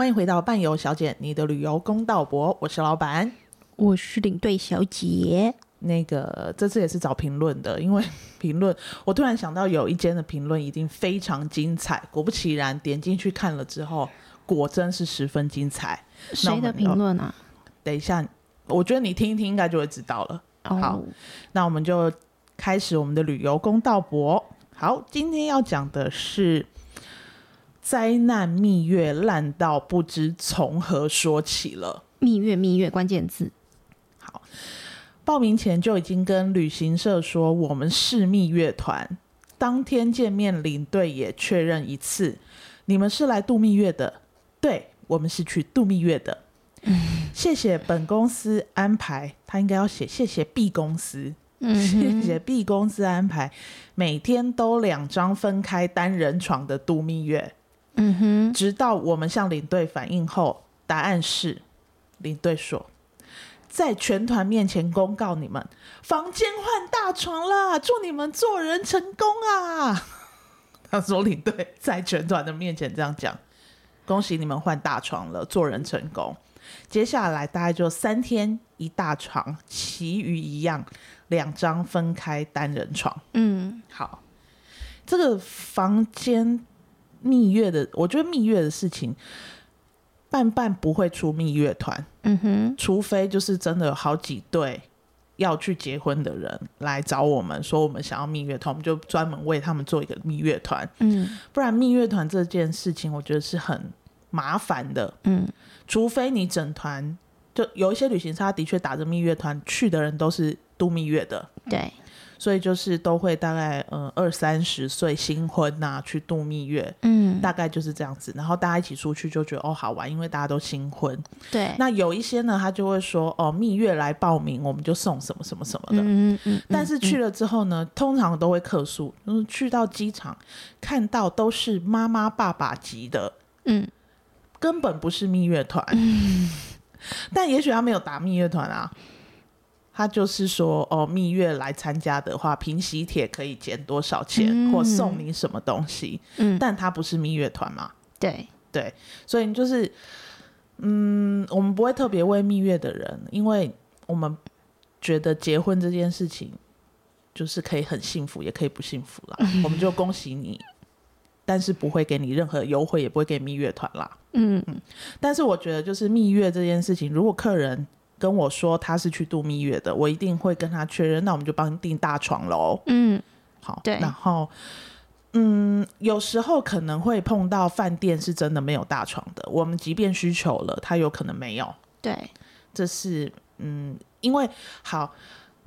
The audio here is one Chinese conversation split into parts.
欢迎回到伴游小姐，你的旅游公道博，我是老板，我是领队小姐。那个这次也是找评论的，因为评论我突然想到有一间的评论一定非常精彩，果不其然点进去看了之后，果真是十分精彩。谁的评论啊？等一下，我觉得你听一听应该就会知道了。Oh. 好，那我们就开始我们的旅游公道博。好，今天要讲的是灾难蜜月烂到不知从何说起了。蜜月，蜜月，关键字。好。报名前就已经跟旅行社说我们是蜜月团，当天见面领队也确认一次，你们是来度蜜月的，对，我们是去度蜜月的。嗯，谢谢本公司安排，他应该要写谢谢 B 公司，嗯，谢谢 B 公司安排，每天都两张分开单人床的度蜜月。嗯哼，直到我们向领队反映后，答案是领队说。在全团面前公告你们，房间换大床啦！祝你们做人成功啊！他说领队在全团的面前这样讲，恭喜你们换大床了，做人成功。接下来大概就三天一大床，其余一样两张分开单人床。嗯，好，这个房间蜜月的，我觉得蜜月的事情。半半不会出蜜月团，嗯哼，除非就是真的有好几对要去结婚的人来找我们说我们想要蜜月团，我们就专门为他们做一个蜜月团，嗯，不然蜜月团这件事情我觉得是很麻烦的，嗯，除非你整团就有一些旅行社的确打着蜜月团去的人都是度蜜月的，对。所以就是都会大概呃二三十岁新婚呐、啊、去度蜜月，嗯，大概就是这样子。然后大家一起出去就觉得哦好玩，因为大家都新婚。对。那有一些呢，他就会说哦蜜月来报名，我们就送什么什么什么的。嗯嗯，嗯。但是去了之后呢，嗯、通常都会客诉，就是去到机场看到都是妈妈爸爸级的，嗯，根本不是蜜月团。嗯。但也许他没有打蜜月团啊。他就是说，哦，蜜月来参加的话，凭喜帖可以减多少钱，嗯，或送你什么东西。嗯，但他不是蜜月团嘛？对对，所以就是，嗯，我们不会特别为蜜月的人，因为我们觉得结婚这件事情就是可以很幸福，也可以不幸福啦。嗯，我们就恭喜你，但是不会给你任何优惠，也不会给蜜月团啦。嗯嗯，但是我觉得就是蜜月这件事情，如果客人。跟我说他是去度蜜月的，我一定会跟他确认。那我们就帮你订大床喽。嗯，好，对。然后，嗯，有时候可能会碰到饭店是真的没有大床的。我们即便需求了，他有可能没有。对，这是嗯，因为好，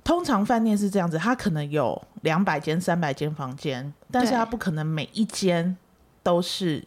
通常饭店是这样子，他可能有两百间、三百间房间，但是他不可能每一间都是，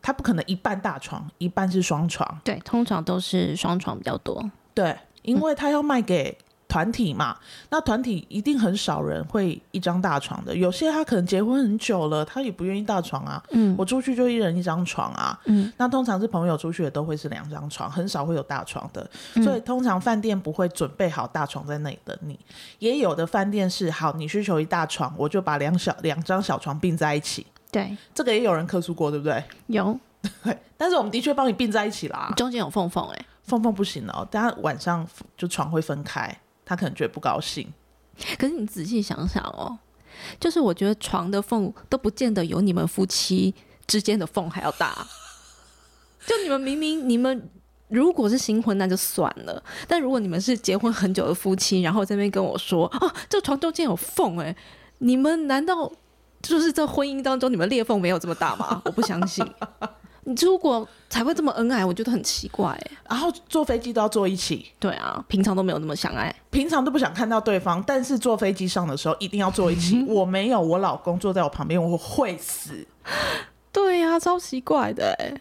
他不可能一半大床，一半是双床。对，通常都是双床比较多。对。因为他要卖给团体嘛，嗯、那团体一定很少人会一张大床的。有些他可能结婚很久了，他也不愿意大床啊。嗯，我出去就一人一张床啊。嗯，那通常是朋友出去的都会是两张床，很少会有大床的。嗯、所以通常饭店不会准备好大床在那里等你。也有的饭店是好，你需求一大床，我就把两小两张小床并在一起。对，这个也有人客诉过，对不对？有。对，但是我们的确帮你并在一起啦。中间有缝缝哎。缝缝不行哦，大家晚上就床会分开，他可能觉得不高兴。可是你仔细想想哦，就是我觉得床的缝都不见得有你们夫妻之间的缝还要大。就你们明明你们如果是新婚那就算了，但如果你们是结婚很久的夫妻，然后在那边跟我说哦，这床中间有缝哎，你们难道就是在婚姻当中你们裂缝没有这么大吗？我不相信。你如果才会这么恩爱，我觉得很奇怪哎。然后坐飞机都要坐一起，对啊，平常都没有那么相爱，平常都不想看到对方，但是坐飞机上的时候一定要坐一起。我没有，我老公坐在我旁边，我会死。对呀、啊，超奇怪的哎。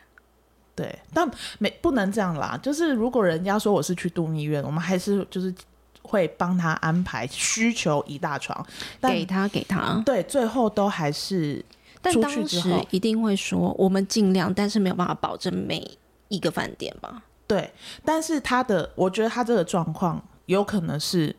对，但没不能这样啦。就是如果人家说我是去度蜜月，我们还是就是会帮他安排需求一大床，给他给他。对，最后都还是。但当时一定会说，我们尽量，但是没有办法保证每一个饭店吧？对，但是他的，我觉得他这个状况有可能是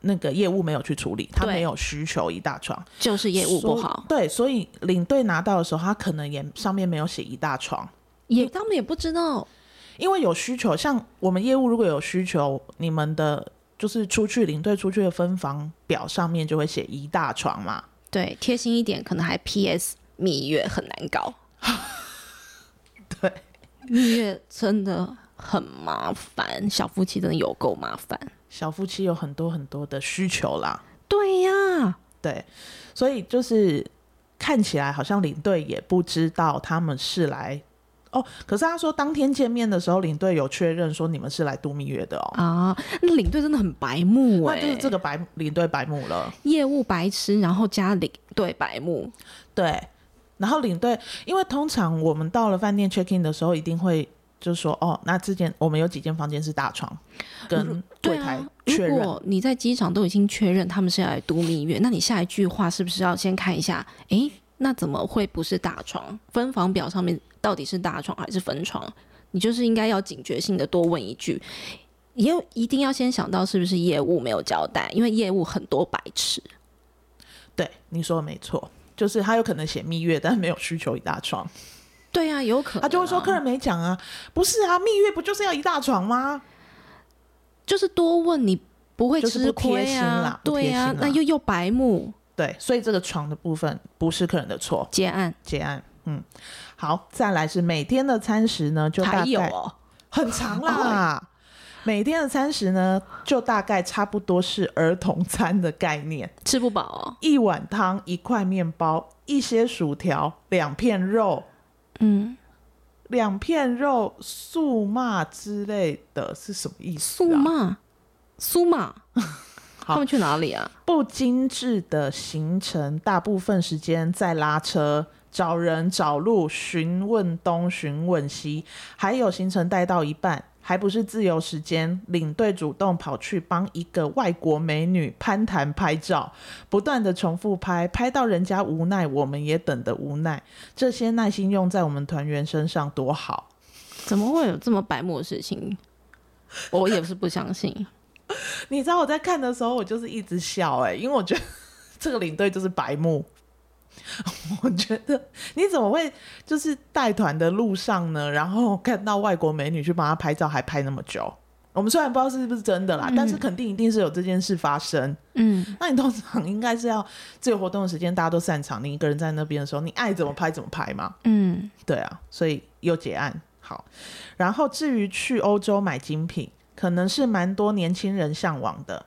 那个业务没有去处理，他没有需求一大床，就是业务不好。对，所以领队拿到的时候，他可能也上面没有写一大床，也他们也不知道，因为有需求，像我们业务如果有需求，你们的就是出去领队出去的分房表上面就会写一大床嘛。对，贴心一点，可能还 PS 蜜月很难搞。对，蜜月真的很麻烦，小夫妻真的有够麻烦。小夫妻有很多很多的需求啦。对呀，对，所以就是看起来好像领队也不知道他们是来哦。可是他说当天见面的时候，领队有确认说你们是来度蜜月的哦。啊，那领队真的很白目哎，那就是这个白领队白目了，业务白痴，然后加领队白目，对。然后领队，因为通常我们到了饭店 check in 的时候，一定会就说哦，那之前我们有几间房间是大床，跟柜台确认。啊、如果你在机场都已经确认他们是要来度蜜月，那你下一句话是不是要先看一下？诶，那怎么会不是大床？分房表上面到底是大床还是分床？你就是应该要警觉性的多问一句，也一定要先想到是不是业务没有交代，因为业务很多白痴。对，你说的没错。就是他有可能写蜜月，但没有需求一大床。对呀、啊，有可能、啊、他就会说客人没讲啊，不是啊，蜜月不就是要一大床吗？就是多问你不会吃亏啊，对呀、啊，那又又白目，对，所以这个床的部分不是客人的错。结案，结案，嗯，好，再来是每天的餐食呢，就大概有、哦、很长啦。每天的餐食呢，就大概差不多是儿童餐的概念，吃不饱哦。一碗汤，一块面包，一些薯条，两片肉，嗯，两片肉，素骂之类的是什么意思啊？素骂，素骂，他们去哪里啊？不精致的行程，大部分时间在拉车，找人找路，询问东，询问西，还有行程带到一半。还不是自由时间，领队主动跑去帮一个外国美女攀谈拍照，不断的重复拍，拍到人家无奈，我们也等得无奈。这些耐心用在我们团员身上多好，怎么会有这么白目的事情？我也是不相信。你知道我在看的时候，我就是一直笑哎、欸，因为我觉得 这个领队就是白目。我觉得你怎么会就是带团的路上呢？然后看到外国美女去帮他拍照，还拍那么久。我们虽然不知道是不是真的啦，嗯、但是肯定一定是有这件事发生。嗯，那你通常应该是要自由活动的时间，大家都散场，你一个人在那边的时候，你爱怎么拍怎么拍嘛。嗯，对啊，所以又结案好。然后至于去欧洲买精品，可能是蛮多年轻人向往的。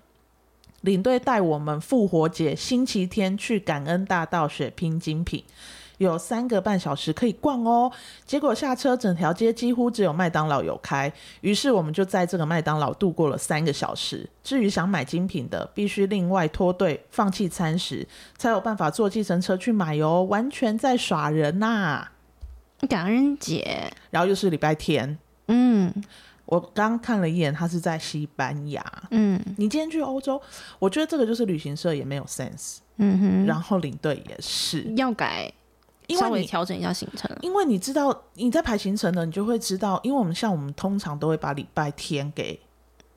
领队带我们复活节星期天去感恩大道血拼精品，有三个半小时可以逛哦。结果下车，整条街几乎只有麦当劳有开，于是我们就在这个麦当劳度过了三个小时。至于想买精品的，必须另外脱队，放弃餐食，才有办法坐计程车去买哦。完全在耍人呐、啊！感恩节，然后又是礼拜天，嗯。我刚看了一眼，他是在西班牙。嗯，你今天去欧洲，我觉得这个就是旅行社也没有 sense。嗯哼，然后领队也是要改，因为你调整一下行程。因为你知道你在排行程的，你就会知道，因为我们像我们通常都会把礼拜天给，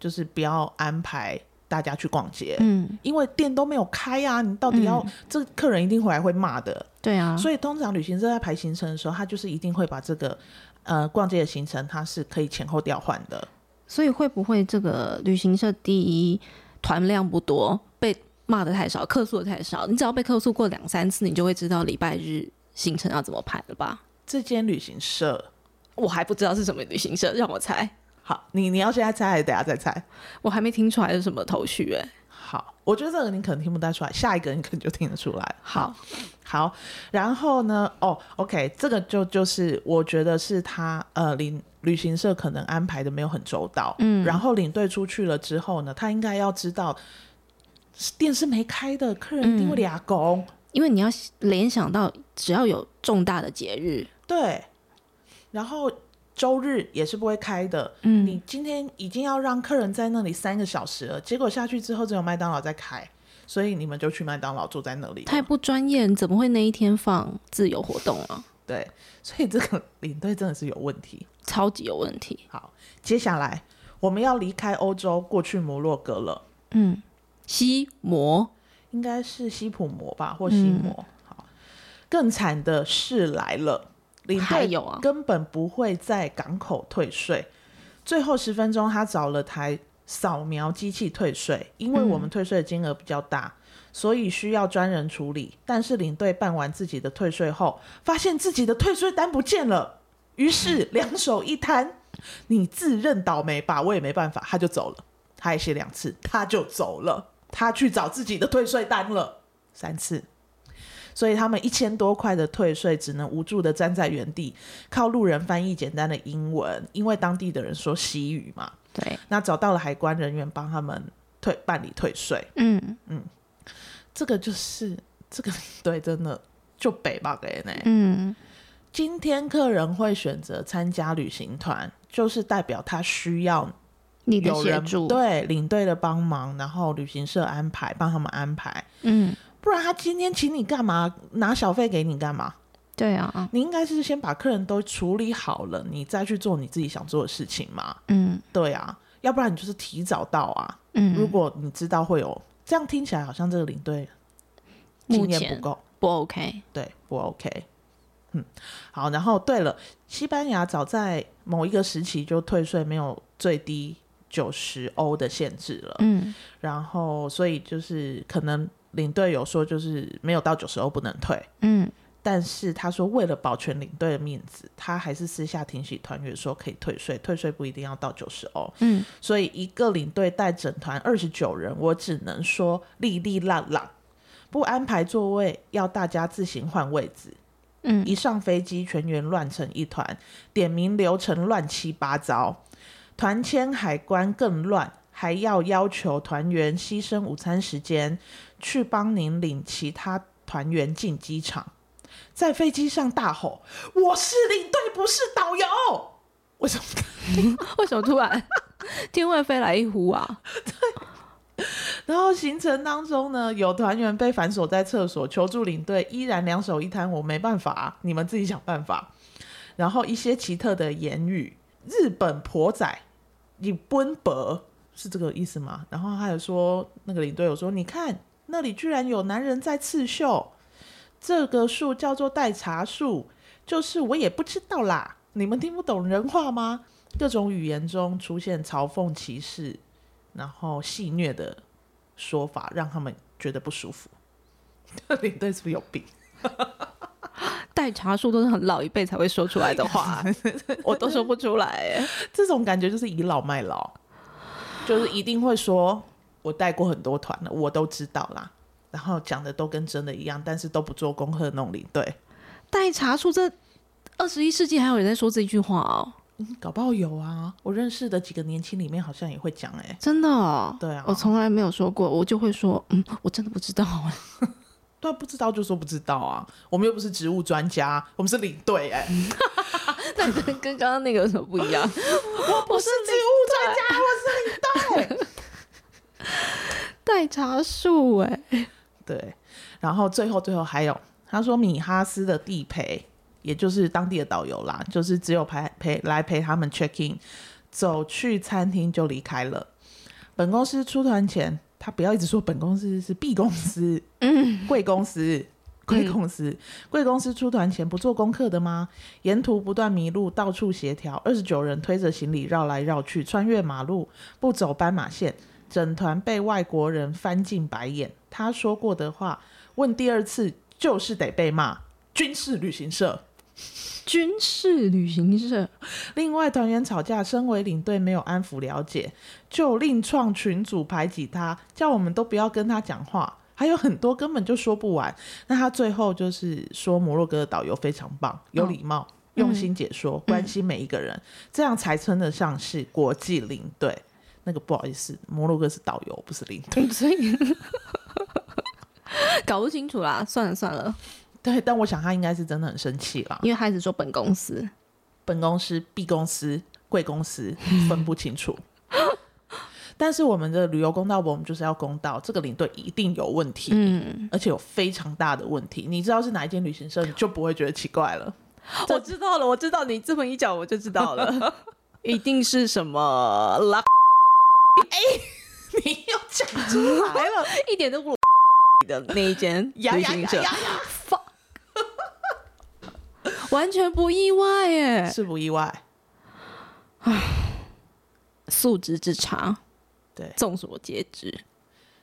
就是不要安排大家去逛街。嗯，因为店都没有开啊，你到底要、嗯、这客人一定回来会骂的。对啊，所以通常旅行社在排行程的时候，他就是一定会把这个。呃，逛街的行程它是可以前后调换的，所以会不会这个旅行社第一团量不多，被骂的太少，客诉的太少？你只要被客诉过两三次，你就会知道礼拜日行程要怎么排了吧？这间旅行社我还不知道是什么旅行社，让我猜。好，你你要现在猜还是等下再猜？我还没听出来是什么头绪哎、欸。好，我觉得这个你可能听不太出来，下一个你可能就听得出来。好，好，然后呢？哦，OK，这个就就是我觉得是他呃领旅行社可能安排的没有很周到，嗯，然后领队出去了之后呢，他应该要知道店是没开的，客人一定会俩拱，嗯，因为你要联想到只要有重大的节日，对，然后。周日也是不会开的。嗯，你今天已经要让客人在那里三个小时了，结果下去之后只有麦当劳在开，所以你们就去麦当劳坐在那里。太不专业，怎么会那一天放自由活动啊？对，所以这个领队真的是有问题，超级有问题。好，接下来我们要离开欧洲，过去摩洛哥了。嗯，西摩应该是西普摩吧，或西摩。嗯、好，更惨的事来了。领队有啊，根本不会在港口退税。最后十分钟，他找了台扫描机器退税，因为我们退税的金额比较大，嗯、所以需要专人处理。但是领队办完自己的退税后，发现自己的退税单不见了，于是两手一摊，你自认倒霉吧，我也没办法，他就走了。他还写两次，他就走了，他去找自己的退税单了三次。所以他们一千多块的退税，只能无助的站在原地，靠路人翻译简单的英文，因为当地的人说西语嘛。对，那找到了海关人员帮他们退办理退税。嗯嗯，这个就是这个对，真的就北吧给呢。嗯，今天客人会选择参加旅行团，就是代表他需要你的协助，对领队的帮忙，然后旅行社安排帮他们安排。嗯。不然他今天请你干嘛？拿小费给你干嘛？对啊，你应该是先把客人都处理好了，你再去做你自己想做的事情嘛。嗯，对啊，要不然你就是提早到啊。嗯，如果你知道会有这样听起来好像这个领队经验不够，不 OK，对，不 OK。嗯，好，然后对了，西班牙早在某一个时期就退税没有最低九十欧的限制了。嗯，然后所以就是可能。领队有说，就是没有到九十欧不能退，嗯，但是他说为了保全领队的面子，他还是私下提醒团员说可以退税，退税不一定要到九十欧，嗯，所以一个领队带整团二十九人，我只能说哩哩啦啦，不安排座位，要大家自行换位置，嗯，一上飞机全员乱成一团，点名流程乱七八糟，团签海关更乱，还要要求团员牺牲午餐时间。去帮您领其他团员进机场，在飞机上大吼：“我是领队，不是导游！”为什么？为什么突然天外飞来一呼啊？对。然后行程当中呢，有团员被反锁在厕所，求助领队，依然两手一摊：“我没办法，你们自己想办法。”然后一些奇特的言语，日本婆仔，你奔伯是这个意思吗？然后还有说，那个领队有说：“你看。”那里居然有男人在刺绣，这个树叫做代茶树，就是我也不知道啦。你们听不懂人话吗？各种语言中出现嘲讽、歧视，然后戏谑的说法，让他们觉得不舒服。领队是不是有病？代茶树都是很老一辈才会说出来的话，我都说不出来。这种感觉就是倚老卖老，就是一定会说。我带过很多团了，我都知道啦。然后讲的都跟真的一样，但是都不做功课的那种领队。代茶树，这二十一世纪还有人在说这句话哦？嗯，搞不好有啊。我认识的几个年轻里面好像也会讲哎、欸，真的哦？对啊，我从来没有说过，我就会说，嗯，我真的不知道哎。对，不知道就说不知道啊。我们又不是植物专家，我们是领队哎。那跟跟刚刚那个有什么不一样？我不是植物专家，我是领队。代茶树哎，对，然后最后最后还有，他说米哈斯的地陪，也就是当地的导游啦，就是只有陪陪来陪他们 check in，走去餐厅就离开了。本公司出团前，他不要一直说本公司是 B 公司，嗯，贵公司，贵公司，贵公司出团前不做功课的吗？沿途不断迷路，到处协调，二十九人推着行李绕来绕去，穿越马路，不走斑马线。整团被外国人翻进白眼，他说过的话，问第二次就是得被骂。军事旅行社，军事旅行社。另外团员吵架，身为领队没有安抚了解，就另创群组排挤他，叫我们都不要跟他讲话。还有很多根本就说不完。那他最后就是说摩洛哥的导游非常棒，有礼貌，哦、用心解说，嗯、关心每一个人，嗯、这样才称得上是国际领队。那个不好意思，摩洛哥是导游，不是领队，所以 搞不清楚啦。算了算了，对，但我想他应该是真的很生气啦，因为他一直说本公司、本公司、B 公司、贵公司分不清楚。但是我们的旅游公道，我们就是要公道，这个领队一定有问题，嗯，而且有非常大的问题。你知道是哪一间旅行社，你就不会觉得奇怪了。我知道了，我知道你这么一讲，我就知道了，一定是什么哎、欸，你又讲出来了，一点都不的那一间旅行社。我 完全不意外耶，是不意外。素质之差，对，众所皆知。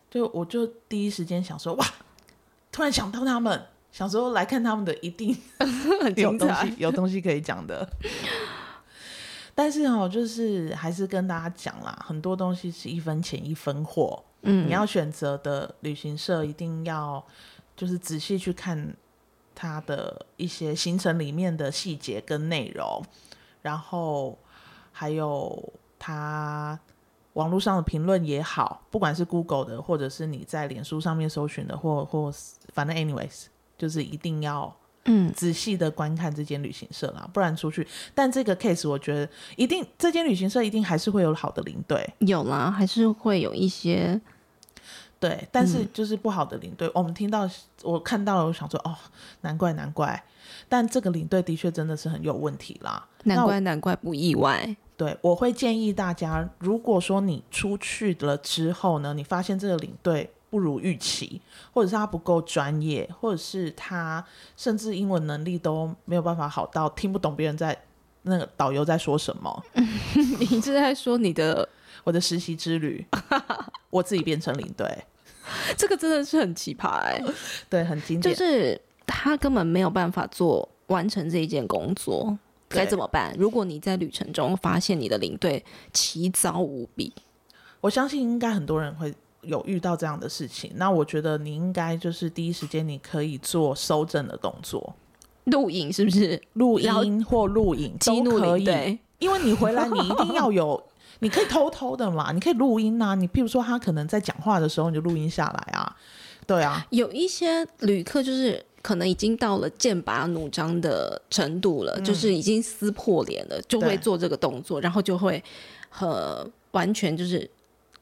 就我就第一时间想说，哇，突然想到他们，小时候来看他们的，一定 很有东西，有东西可以讲的。但是哦，就是还是跟大家讲啦，很多东西是一分钱一分货。嗯，你要选择的旅行社，一定要就是仔细去看它的一些行程里面的细节跟内容，然后还有它网络上的评论也好，不管是 Google 的，或者是你在脸书上面搜寻的，或或反正 anyways，就是一定要。嗯，仔细的观看这间旅行社啦，不然出去。但这个 case 我觉得一定，这间旅行社一定还是会有好的领队，有啦，还是会有一些。对，但是就是不好的领队，嗯、我们听到我看到了，我想说哦，难怪难怪。但这个领队的确真的是很有问题啦，难怪难怪不意外。对，我会建议大家，如果说你出去了之后呢，你发现这个领队。不如预期，或者是他不够专业，或者是他甚至英文能力都没有办法好到听不懂别人在那个导游在说什么。你是在说你的我的实习之旅，我自己变成领队，这个真的是很奇葩哎、欸，对，很经典，就是他根本没有办法做完成这一件工作，该怎么办？如果你在旅程中发现你的领队奇糟无比，我相信应该很多人会。有遇到这样的事情，那我觉得你应该就是第一时间你可以做收证的动作，录影是不是？录音或录影都可以，因为你回来你一定要有，你可以偷偷的嘛，你可以录音啊，你譬如说他可能在讲话的时候你就录音下来啊，对啊，有一些旅客就是可能已经到了剑拔弩张的程度了，嗯、就是已经撕破脸了，就会做这个动作，然后就会呃完全就是。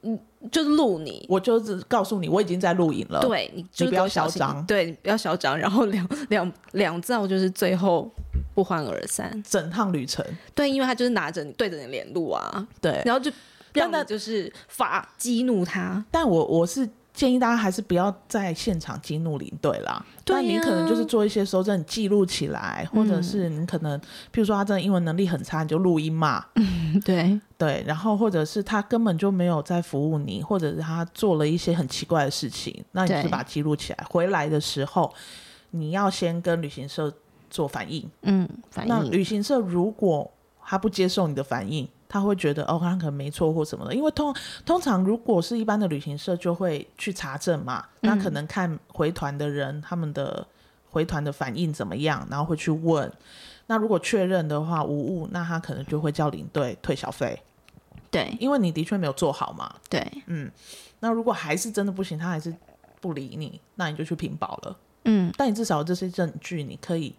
嗯，就是录你，我就是告诉你，我已经在录影了。对，你就你不要嚣张，对，你不要嚣张，然后两两两造就是最后不欢而散，整趟旅程。对，因为他就是拿着你对着你脸录啊，对，然后就让他就是发激怒他。但我我是。建议大家还是不要在现场激怒领队啦。对、啊，那你可能就是做一些收证记录起来，或者是你可能，譬如说他真的英文能力很差，你就录音嘛。嗯，对对。然后或者是他根本就没有在服务你，或者是他做了一些很奇怪的事情，那你就把它记录起来。回来的时候，你要先跟旅行社做反应。嗯，反应。那旅行社如果他不接受你的反应，他会觉得哦，他可能没错或什么的，因为通通常如果是一般的旅行社，就会去查证嘛，那可能看回团的人他们的回团的反应怎么样，然后会去问。那如果确认的话无误，那他可能就会叫领队退小费。对，因为你的确没有做好嘛。对，嗯。那如果还是真的不行，他还是不理你，那你就去评保了。嗯，但你至少这些证据，你可以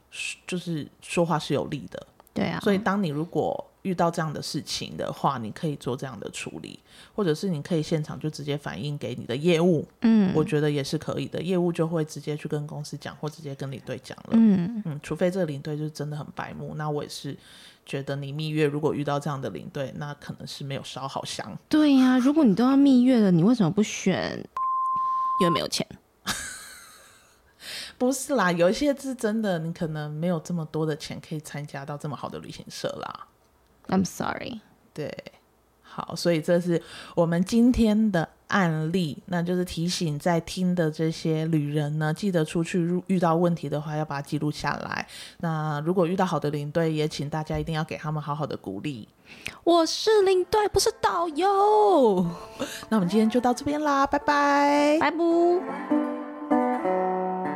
就是说话是有利的。对啊。所以当你如果遇到这样的事情的话，你可以做这样的处理，或者是你可以现场就直接反映给你的业务，嗯，我觉得也是可以的。业务就会直接去跟公司讲，或直接跟领队讲了，嗯嗯，除非这个领队就是真的很白目，那我也是觉得你蜜月如果遇到这样的领队，那可能是没有烧好香。对呀、啊，如果你都要蜜月了，你为什么不选？因为没有钱？不是啦，有一些是真的，你可能没有这么多的钱可以参加到这么好的旅行社啦。I'm sorry。对，好，所以这是我们今天的案例，那就是提醒在听的这些旅人呢，记得出去遇到问题的话，要把它记录下来。那如果遇到好的领队，也请大家一定要给他们好好的鼓励。我是领队，不是导游。那我们今天就到这边啦，拜拜，拜拜。